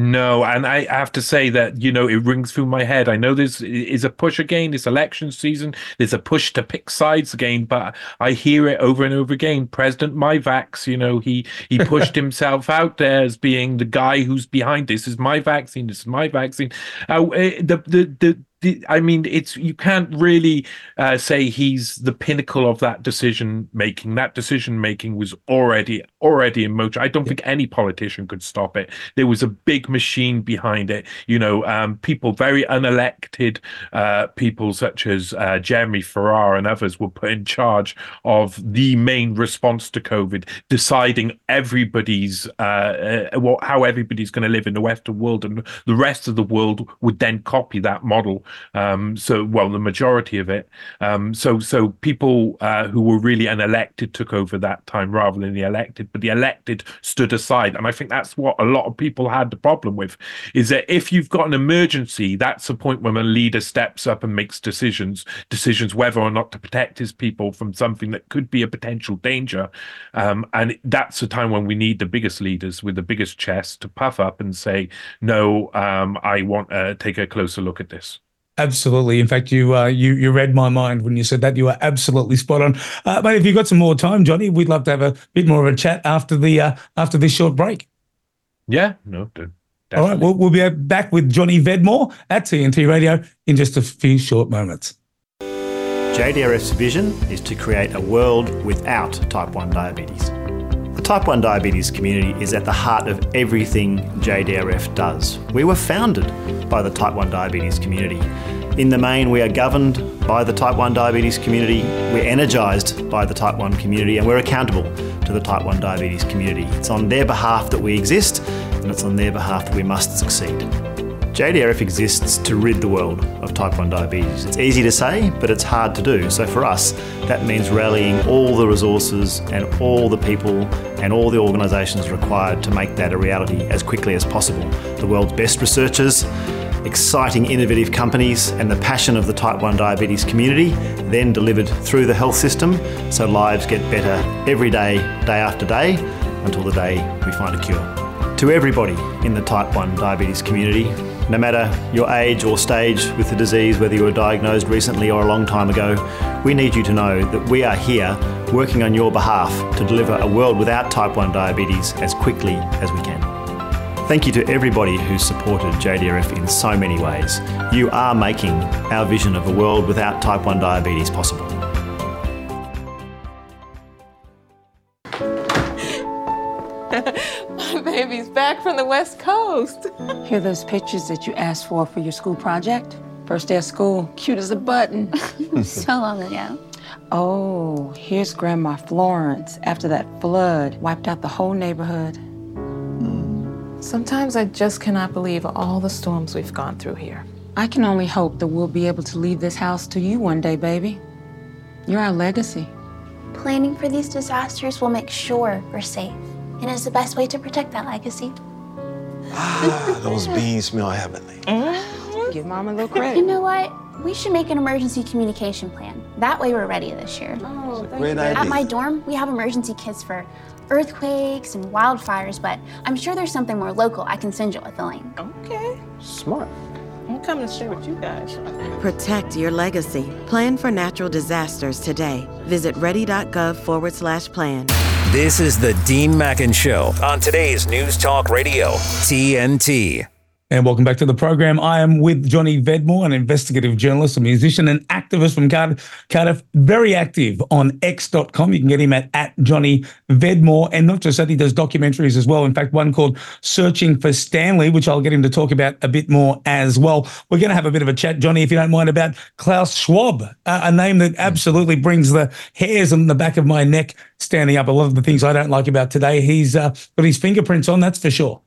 No, and I have to say that you know it rings through my head. I know there's is a push again. It's election season. There's a push to pick sides again, but I hear it over and over again. President MyVax, you know, he he pushed himself out there as being the guy who's behind this. Is my vaccine? This is my vaccine. Uh, eh, the the the I mean, it's you can't really uh, say he's the pinnacle of that decision making. That decision making was already already in motion. I don't think any politician could stop it. There was a big machine behind it. You know, um, people very unelected uh, people such as uh, Jeremy Farrar and others were put in charge of the main response to COVID, deciding everybody's uh, uh, what how everybody's going to live in the Western world, and the rest of the world would then copy that model um, so, well, the majority of it. Um, so, so people uh, who were really unelected took over that time rather than the elected. But the elected stood aside, and I think that's what a lot of people had the problem with. Is that if you've got an emergency, that's the point when a leader steps up and makes decisions, decisions whether or not to protect his people from something that could be a potential danger. Um, and that's the time when we need the biggest leaders with the biggest chest to puff up and say, "No, um, I want to take a closer look at this." Absolutely. In fact, you uh, you you read my mind when you said that. You are absolutely spot on. Uh, but if you've got some more time, Johnny, we'd love to have a bit more of a chat after the uh, after this short break. Yeah. No. Definitely. All right. We'll, we'll be back with Johnny Vedmore at TNT Radio in just a few short moments. JDRF's vision is to create a world without type 1 diabetes. The type 1 diabetes community is at the heart of everything JDRF does. We were founded by the type 1 diabetes community. In the main, we are governed by the type 1 diabetes community, we're energised by the type 1 community, and we're accountable to the type 1 diabetes community. It's on their behalf that we exist, and it's on their behalf that we must succeed. JDRF exists to rid the world of type 1 diabetes. It's easy to say, but it's hard to do. So for us, that means rallying all the resources and all the people and all the organisations required to make that a reality as quickly as possible. The world's best researchers, exciting innovative companies and the passion of the type 1 diabetes community, then delivered through the health system so lives get better every day, day after day, until the day we find a cure. To everybody in the type 1 diabetes community, no matter your age or stage with the disease, whether you were diagnosed recently or a long time ago, we need you to know that we are here working on your behalf to deliver a world without type 1 diabetes as quickly as we can. Thank you to everybody who's supported JDRF in so many ways. You are making our vision of a world without type 1 diabetes possible. West Coast. Here those pictures that you asked for for your school project? First day of school, cute as a button. so long ago. Oh, here's Grandma Florence after that flood wiped out the whole neighborhood. Sometimes I just cannot believe all the storms we've gone through here. I can only hope that we'll be able to leave this house to you one day, baby. You're our legacy. Planning for these disasters will make sure we're safe, and is the best way to protect that legacy. Ah, those beans smell heavenly. Mm-hmm. Give Mom a little credit. You know what? We should make an emergency communication plan. That way we're ready this year. Oh, Great idea. At my dorm, we have emergency kits for earthquakes and wildfires, but I'm sure there's something more local I can send you with the link. Okay. Smart. I'm coming to share with you guys. Protect your legacy. Plan for natural disasters today. Visit ready.gov forward slash plan. This is the Dean Mackin Show on today's News Talk Radio, TNT. And welcome back to the program. I am with Johnny Vedmore, an investigative journalist, a musician, and activist from Cardiff. Cardiff, very active on x.com. You can get him at, at Johnny Vedmore. And not just that, he does documentaries as well. In fact, one called Searching for Stanley, which I'll get him to talk about a bit more as well. We're going to have a bit of a chat, Johnny, if you don't mind, about Klaus Schwab, uh, a name that absolutely brings the hairs on the back of my neck standing up. A lot of the things I don't like about today, he's uh, got his fingerprints on, that's for sure.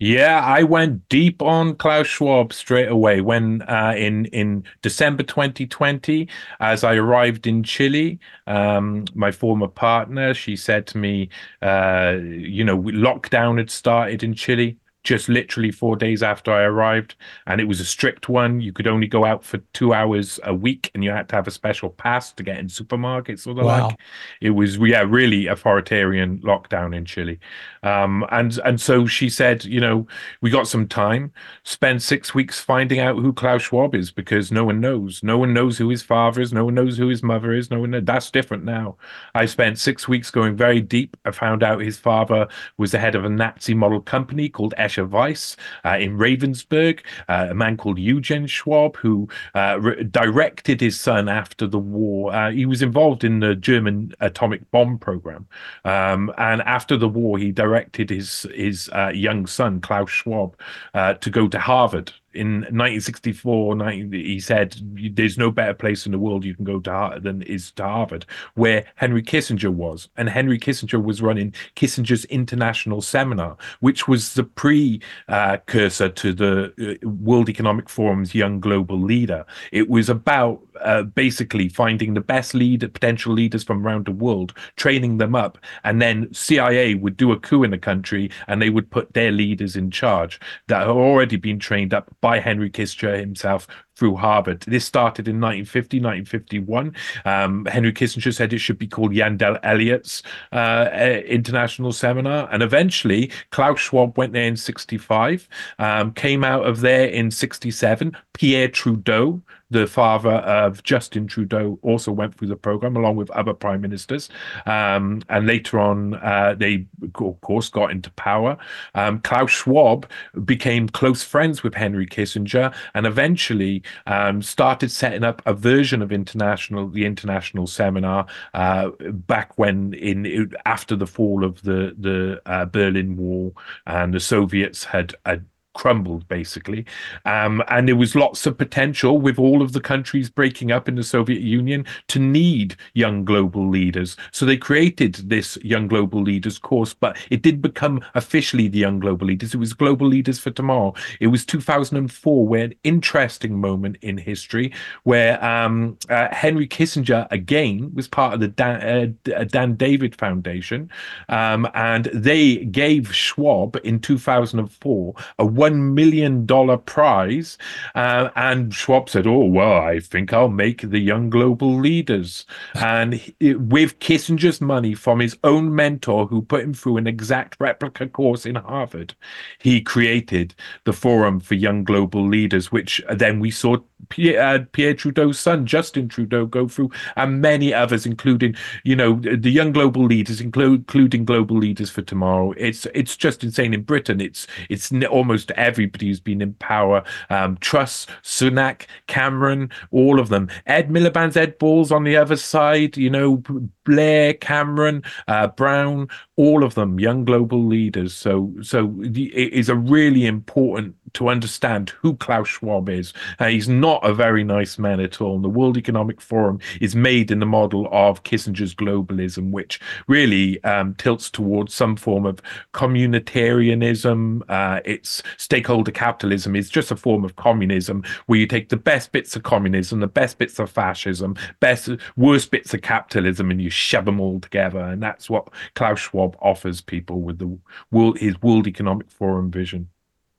Yeah, I went deep on Klaus Schwab straight away when uh, in in December 2020, as I arrived in Chile, um, my former partner, she said to me, uh, you know, lockdown had started in Chile just literally four days after I arrived, and it was a strict one. You could only go out for two hours a week, and you had to have a special pass to get in supermarkets or the Wow. like. It was yeah, really authoritarian lockdown in Chile, um, and and so she said, you know, we got some time. Spend six weeks finding out who Klaus Schwab is because no one knows. No one knows who his father is. No one knows who his mother is. No one. Knows. That's different now. I spent six weeks going very deep. I found out his father was the head of a Nazi model company called Escher Wyss uh, in Ravensburg. Uh, a man called Eugen Schwab who uh, re- directed his son after the war. Uh, he was involved in the German atomic bomb program, um, and after the war, he directed his his uh, young son Klaus Schwab to go to Harvard. In 1964, 19, he said, "There's no better place in the world you can go to than is to Harvard, where Henry Kissinger was." And Henry Kissinger was running Kissinger's International Seminar, which was the precursor to the uh, World Economic Forum's Young Global Leader. It was about uh, basically finding the best leader, potential leaders from around the world, training them up, and then CIA would do a coup in the country, and they would put their leaders in charge that had already been trained up by Henry Kissinger himself through Harvard. This started in 1950, 1951. Um, Henry Kissinger said it should be called Yandell Elliott's uh, uh, International Seminar. And eventually, Klaus Schwab went there in 65, um, came out of there in 67. Pierre Trudeau, the father of Justin Trudeau, also went through the program along with other prime ministers. Um, and later on, uh, they, of course, got into power. Um, Klaus Schwab became close friends with Henry Kissinger and eventually um, started setting up a version of international, the international seminar uh, back when in after the fall of the the uh, Berlin Wall and the Soviets had. had crumbled basically. Um, and there was lots of potential with all of the countries breaking up in the soviet union to need young global leaders. So they created this young global leaders course but it did become officially the young global leaders. It was global leaders for tomorrow. It was 2004 where an interesting moment in history where um, uh, henry kissinger again was part of the dan, uh, dan david foundation. Um, and they gave schwab in 2004 a one million dollar prize, uh, and Schwab said, "Oh well, I think I'll make the young global leaders." And he, with Kissinger's money from his own mentor, who put him through an exact replica course in Harvard, he created the Forum for Young Global Leaders, which then we saw Pierre, uh, Pierre Trudeau's son, Justin Trudeau, go through, and many others, including you know the young global leaders, including global leaders for tomorrow. It's it's just insane in Britain. It's it's almost everybody who's been in power. Um, Truss, Sunak, Cameron, all of them. Ed Miliband's Ed Balls on the other side. You know Blair, Cameron, uh, Brown, all of them young global leaders. So so it is a really important to understand who Klaus Schwab is. Uh, he's not a very nice man at all. And the World Economic Forum is made in the model of Kissinger's globalism, which really um, tilts towards some form of communitarianism. Uh, it's stakeholder capitalism is just a form of communism where you take the best bits of communism, the best bits of fascism, best worst bits of capitalism, and you shove them all together. And that's what Klaus Schwab offers people with the world, his World Economic Forum vision.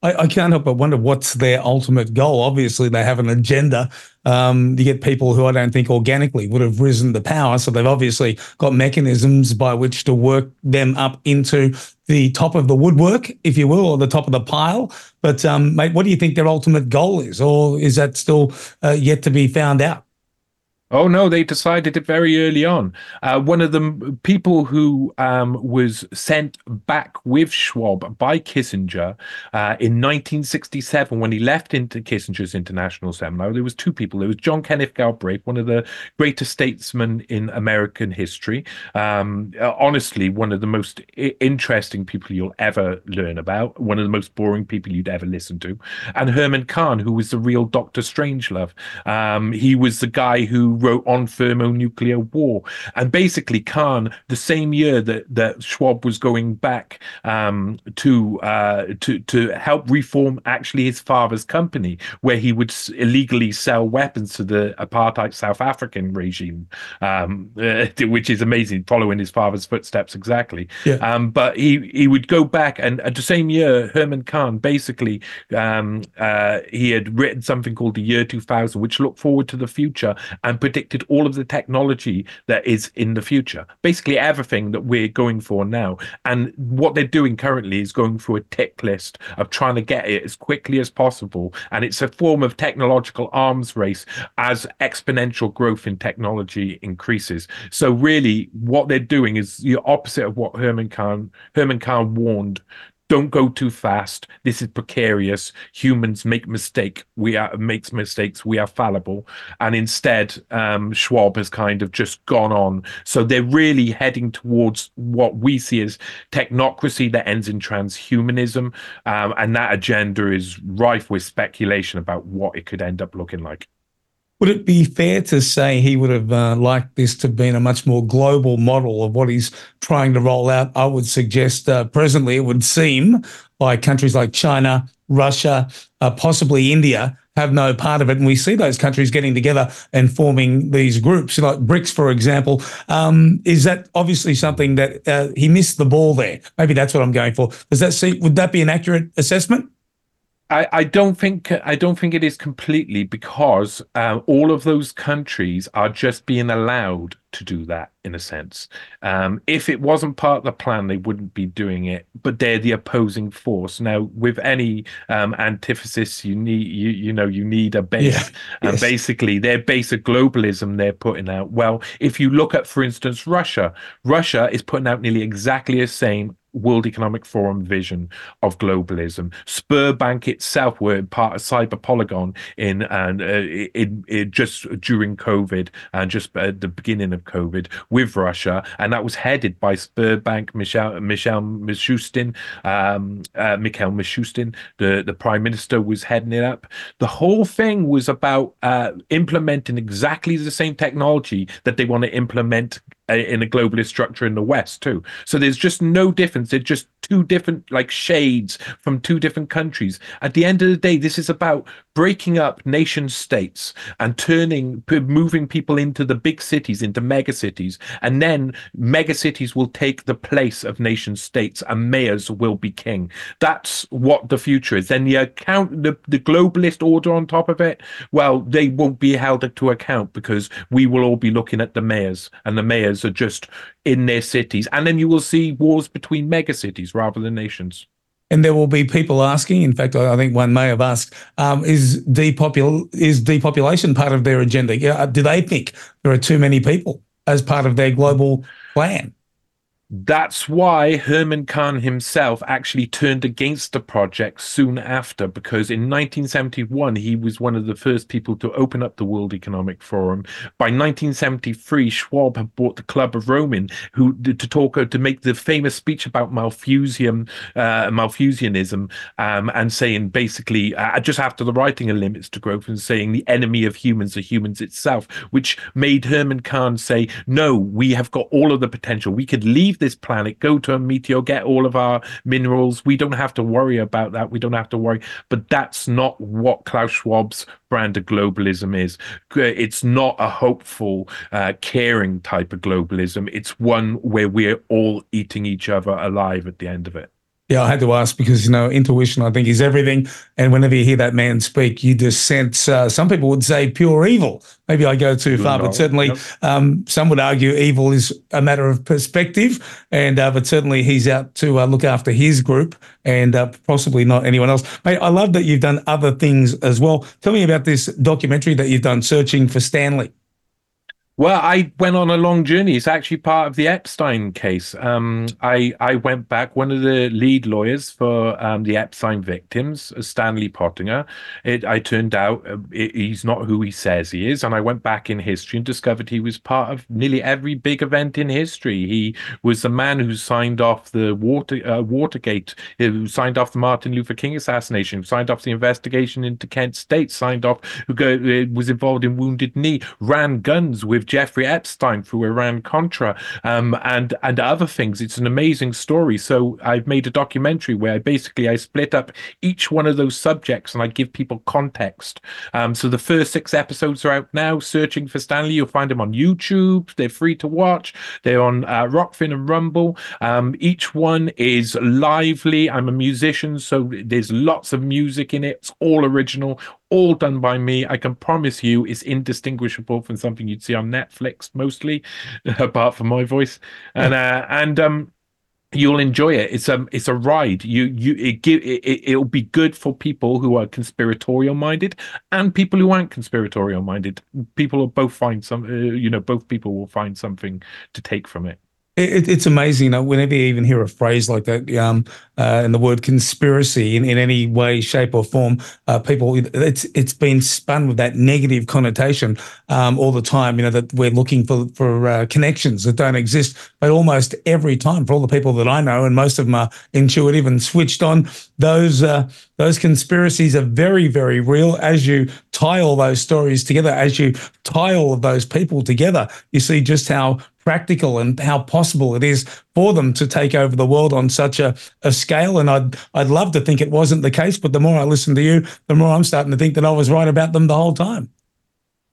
I, I, can't help but wonder what's their ultimate goal. Obviously, they have an agenda um, to get people who I don't think organically would have risen to power. So they've obviously got mechanisms by which to work them up into the top of the woodwork, if you will, or the top of the pile. But, um, mate, what do you think their ultimate goal is? Or is that still uh, yet to be found out? Oh no, they decided it very early on. Uh, one of the people who um, was sent back with Schwab by Kissinger uh, in 1967 when he left into Kissinger's international seminar. There was two people. There was John Kenneth Galbraith, one of the greatest statesmen in American history. Um, uh, honestly, one of the most interesting people you'll ever learn about. One of the most boring people you'd ever listen to. And Herman Kahn, who was the real Doctor Strangelove. Um, he was the guy who wrote on thermonuclear war. And basically, Kahn, the same year that, that Schwab was going back um, to, uh, to, to help reform actually his father's company, where he would illegally sell weapons to the apartheid South African regime, um, uh, which is amazing, following his father's footsteps exactly. Yeah. Um, but he, he would go back, and at the same year, Herman Kahn basically um, uh, he had written something called the Year 2000, which looked forward to the future and predicted all of the technology that is in the future, basically everything that we're going for now. And what they're doing currently is going through a tick list of trying to get it as quickly as possible. And it's a form of technological arms race as exponential growth in technology increases. So really, what they're doing is the opposite of what Herman Kahn Herman Kahn warned don't go too fast. This is precarious. Humans make mistake. We are makes mistakes. We are fallible. And instead um, schwab has kind of just gone on. So they're really heading towards what we see as technocracy that ends in transhumanism. Um, and that agenda is rife with speculation about what it could end up looking like would it be fair to say he would have uh, liked this to have been a much more global model of what he's trying to roll out? I would suggest uh, presently it would seem like countries like China, Russia, uh, possibly India have no part of it. And we see those countries getting together and forming these groups, like BRICS, for example. Um, is that obviously something that uh, he missed the ball there? Maybe that's what I'm going for. Does that see, would that be an accurate assessment? I, I don't think I don't think it is completely because uh, all of those countries are just being allowed to do that in a sense. Um, if it wasn't part of the plan, they wouldn't be doing it. But they're the opposing force. Now, with any um, antithesis, you need you you know you need a base, yeah. and yes. basically their base of globalism they're putting out. Well, if you look at, for instance, Russia, Russia is putting out nearly exactly the same World Economic Forum vision of globalism. Sberbank itself were part of Cyber Polygon in and uh, just during COVID and just at the beginning of COVID with Russia, and that was headed by Sberbank Michel Michel Mishustin, um, uh, Mikhail Mishustin, the the prime minister was heading it up. The whole thing was about uh, implementing exactly the same technology that they want to implement in a globalist structure in the West too. So there's just no difference. They're just two different like shades from two different countries. At the end of the day, this is about breaking up nation states and turning moving people into the big cities into mega cities and then mega cities will take the place of nation states and mayors will be king that's what the future is then the account the, the globalist order on top of it well they won't be held to account because we will all be looking at the mayors and the mayors are just in their cities and then you will see wars between mega cities rather than nations and there will be people asking. In fact, I think one may have asked: um, Is depopul is depopulation part of their agenda? Yeah, do they think there are too many people as part of their global plan? That's why Herman Kahn himself actually turned against the project soon after, because in 1971 he was one of the first people to open up the World Economic Forum. By 1973, Schwab had brought the Club of Rome in, who to talk to make the famous speech about Malthusian, uh, Malthusianism, um, and saying basically uh, just after the writing of Limits to Growth and saying the enemy of humans are humans itself, which made Herman Kahn say, "No, we have got all of the potential. We could leave." Leave this planet, go to a meteor, get all of our minerals. We don't have to worry about that. We don't have to worry. But that's not what Klaus Schwab's brand of globalism is. It's not a hopeful, uh, caring type of globalism. It's one where we're all eating each other alive at the end of it. Yeah, I had to ask because you know intuition, I think, is everything. And whenever you hear that man speak, you just sense. Uh, some people would say pure evil. Maybe I go too far, no, but certainly no. um, some would argue evil is a matter of perspective. And uh, but certainly he's out to uh, look after his group and uh, possibly not anyone else. Mate, I love that you've done other things as well. Tell me about this documentary that you've done, searching for Stanley. Well, I went on a long journey. It's actually part of the Epstein case. Um, I I went back. One of the lead lawyers for um, the Epstein victims, uh, Stanley Pottinger. It I turned out uh, it, he's not who he says he is, and I went back in history and discovered he was part of nearly every big event in history. He was the man who signed off the Water uh, Watergate, who signed off the Martin Luther King assassination, who signed off the investigation into Kent State, signed off who go, uh, was involved in Wounded Knee, ran guns with Jeffrey Epstein through Iran Contra um, and and other things. It's an amazing story. So I've made a documentary where I basically I split up each one of those subjects and I give people context. Um, so the first six episodes are out now. Searching for Stanley, you'll find them on YouTube. They're free to watch. They're on uh, Rokfin and Rumble. Um, each one is lively. I'm a musician, so there's lots of music in it. It's all original, all done by me. I can promise you it's indistinguishable from something you'd see on Netflix mostly, apart from my voice. And uh, and um you'll enjoy it. It's a it's a ride. You you it give it, it'll be good for people who are conspiratorial minded and people who aren't conspiratorial minded. People will both find some. Uh, you know, both people will find something to take from it. It, it's amazing. You know, whenever you even hear a phrase like that, um, uh, and the word conspiracy in, in any way, shape, or form, uh, people it's it's been spun with that negative connotation um, all the time. You know that we're looking for for uh, connections that don't exist, but almost every time, for all the people that I know, and most of them are intuitive and switched on, those uh, those conspiracies are very very real. As you tie all those stories together, as you tie all of those people together, you see just how practical and how possible it is for them to take over the world on such a, a scale. And I'd I'd love to think it wasn't the case, but the more I listen to you, the more I'm starting to think that I was right about them the whole time.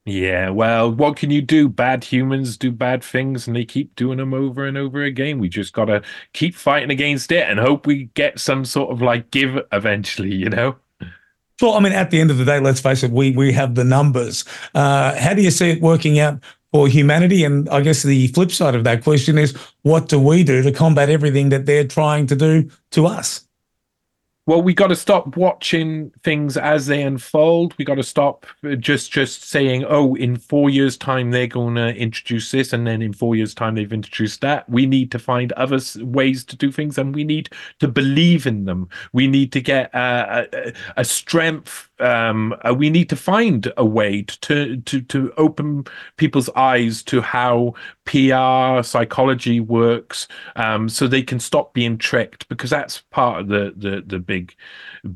Yeah, well, what can you do? Bad humans do bad things and they keep doing them over and over again. We just got to keep fighting against it and hope we get some sort of like give eventually, you know? Well, I mean, at the end of the day, let's face it, we we have the numbers. Uh, how do you see it working out for humanity? And I guess the flip side of that question is what do we do to combat everything that they're trying to do to us? well we got to stop watching things as they unfold we got to stop uh, just just saying oh in four years time they're going to introduce this and then in four years time they've introduced that we need to find other ways to do things and we need to believe in them we need to get uh, a, a strength um, uh, we need to find a way to, to to open people's eyes to how PR psychology works, um, so they can stop being tricked. Because that's part of the the the big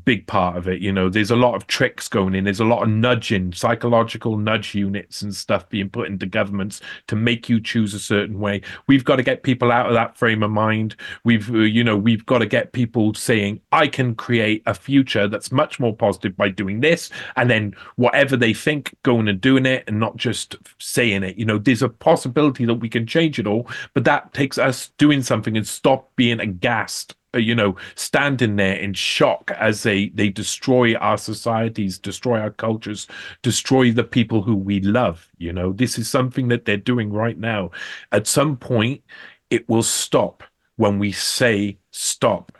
big part of it. You know, there's a lot of tricks going in. There's a lot of nudging, psychological nudge units and stuff being put into governments to make you choose a certain way. We've got to get people out of that frame of mind. We've uh, you know we've got to get people saying I can create a future that's much more positive by doing this, and then whatever they think, going and doing it, and not just saying it. You know, there's a possibility that we can change it all, but that takes us doing something and stop being aghast uh, you know standing there in shock as they they destroy our societies destroy our cultures destroy the people who we love you know. This is something that they're doing right now. At some point it will stop when we say stop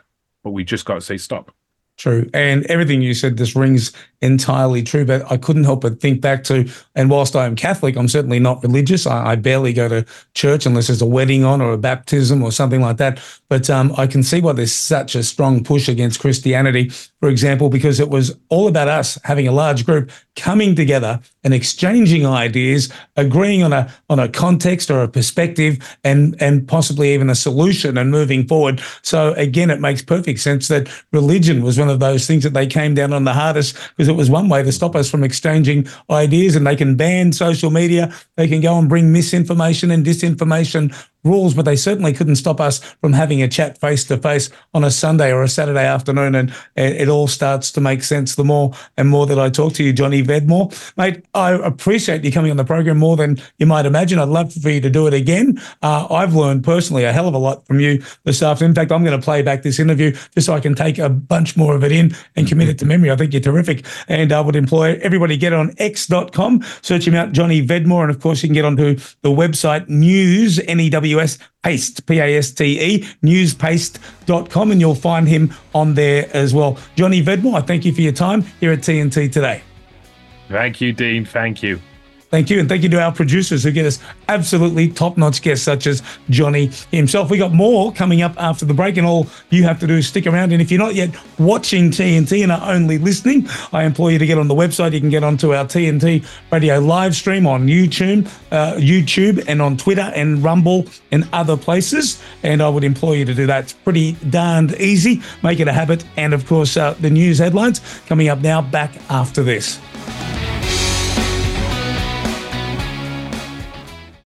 but we just got to say stop True. And everything you said this rings entirely true. But I couldn't help but think back to, and whilst I am Catholic, I'm certainly not religious. I, I barely go to church unless there's a wedding on or a baptism or something like that. But um, I can see why there's such a strong push against Christianity, for example, because it was all about us having a large group coming together and exchanging ideas, agreeing on a on a context or a perspective, and and possibly even a solution and moving forward. So again, it makes perfect sense that religion was one of those things that they came down on the hardest because it was one way to stop us from exchanging ideas, and they can ban social media, they can go and bring misinformation and disinformation rules, but they certainly couldn't stop us from having a chat face to face on a Sunday or a Saturday afternoon. And it all starts to make sense the more and more that I talk to you, Johnny Vedmore. Mate, I appreciate you coming on the program more than you might imagine. I'd love for you to do it again. Uh, I've learned personally a hell of a lot from you this afternoon. In fact, I'm going to play back this interview just so I can take a bunch more of it in and commit it to memory. I think you're terrific. And I would employ everybody get on x.com, search him out, Johnny Vedmore. And of course, you can get onto the website news, N-E-W NWS Paste, P A S T E, newspaste.com, and you'll find him on there as well. Johnny Vedmore, thank you for your time here at TNT today. Thank you, Dean. Thank you. Thank you. And thank you to our producers who get us absolutely top notch guests such as Johnny himself. We got more coming up after the break, and all you have to do is stick around. And if you're not yet watching TNT and are only listening, I implore you to get on the website. You can get onto our TNT radio live stream on YouTube, uh, YouTube and on Twitter and Rumble and other places. And I would implore you to do that. It's pretty darned easy. Make it a habit. And of course, uh, the news headlines coming up now, back after this.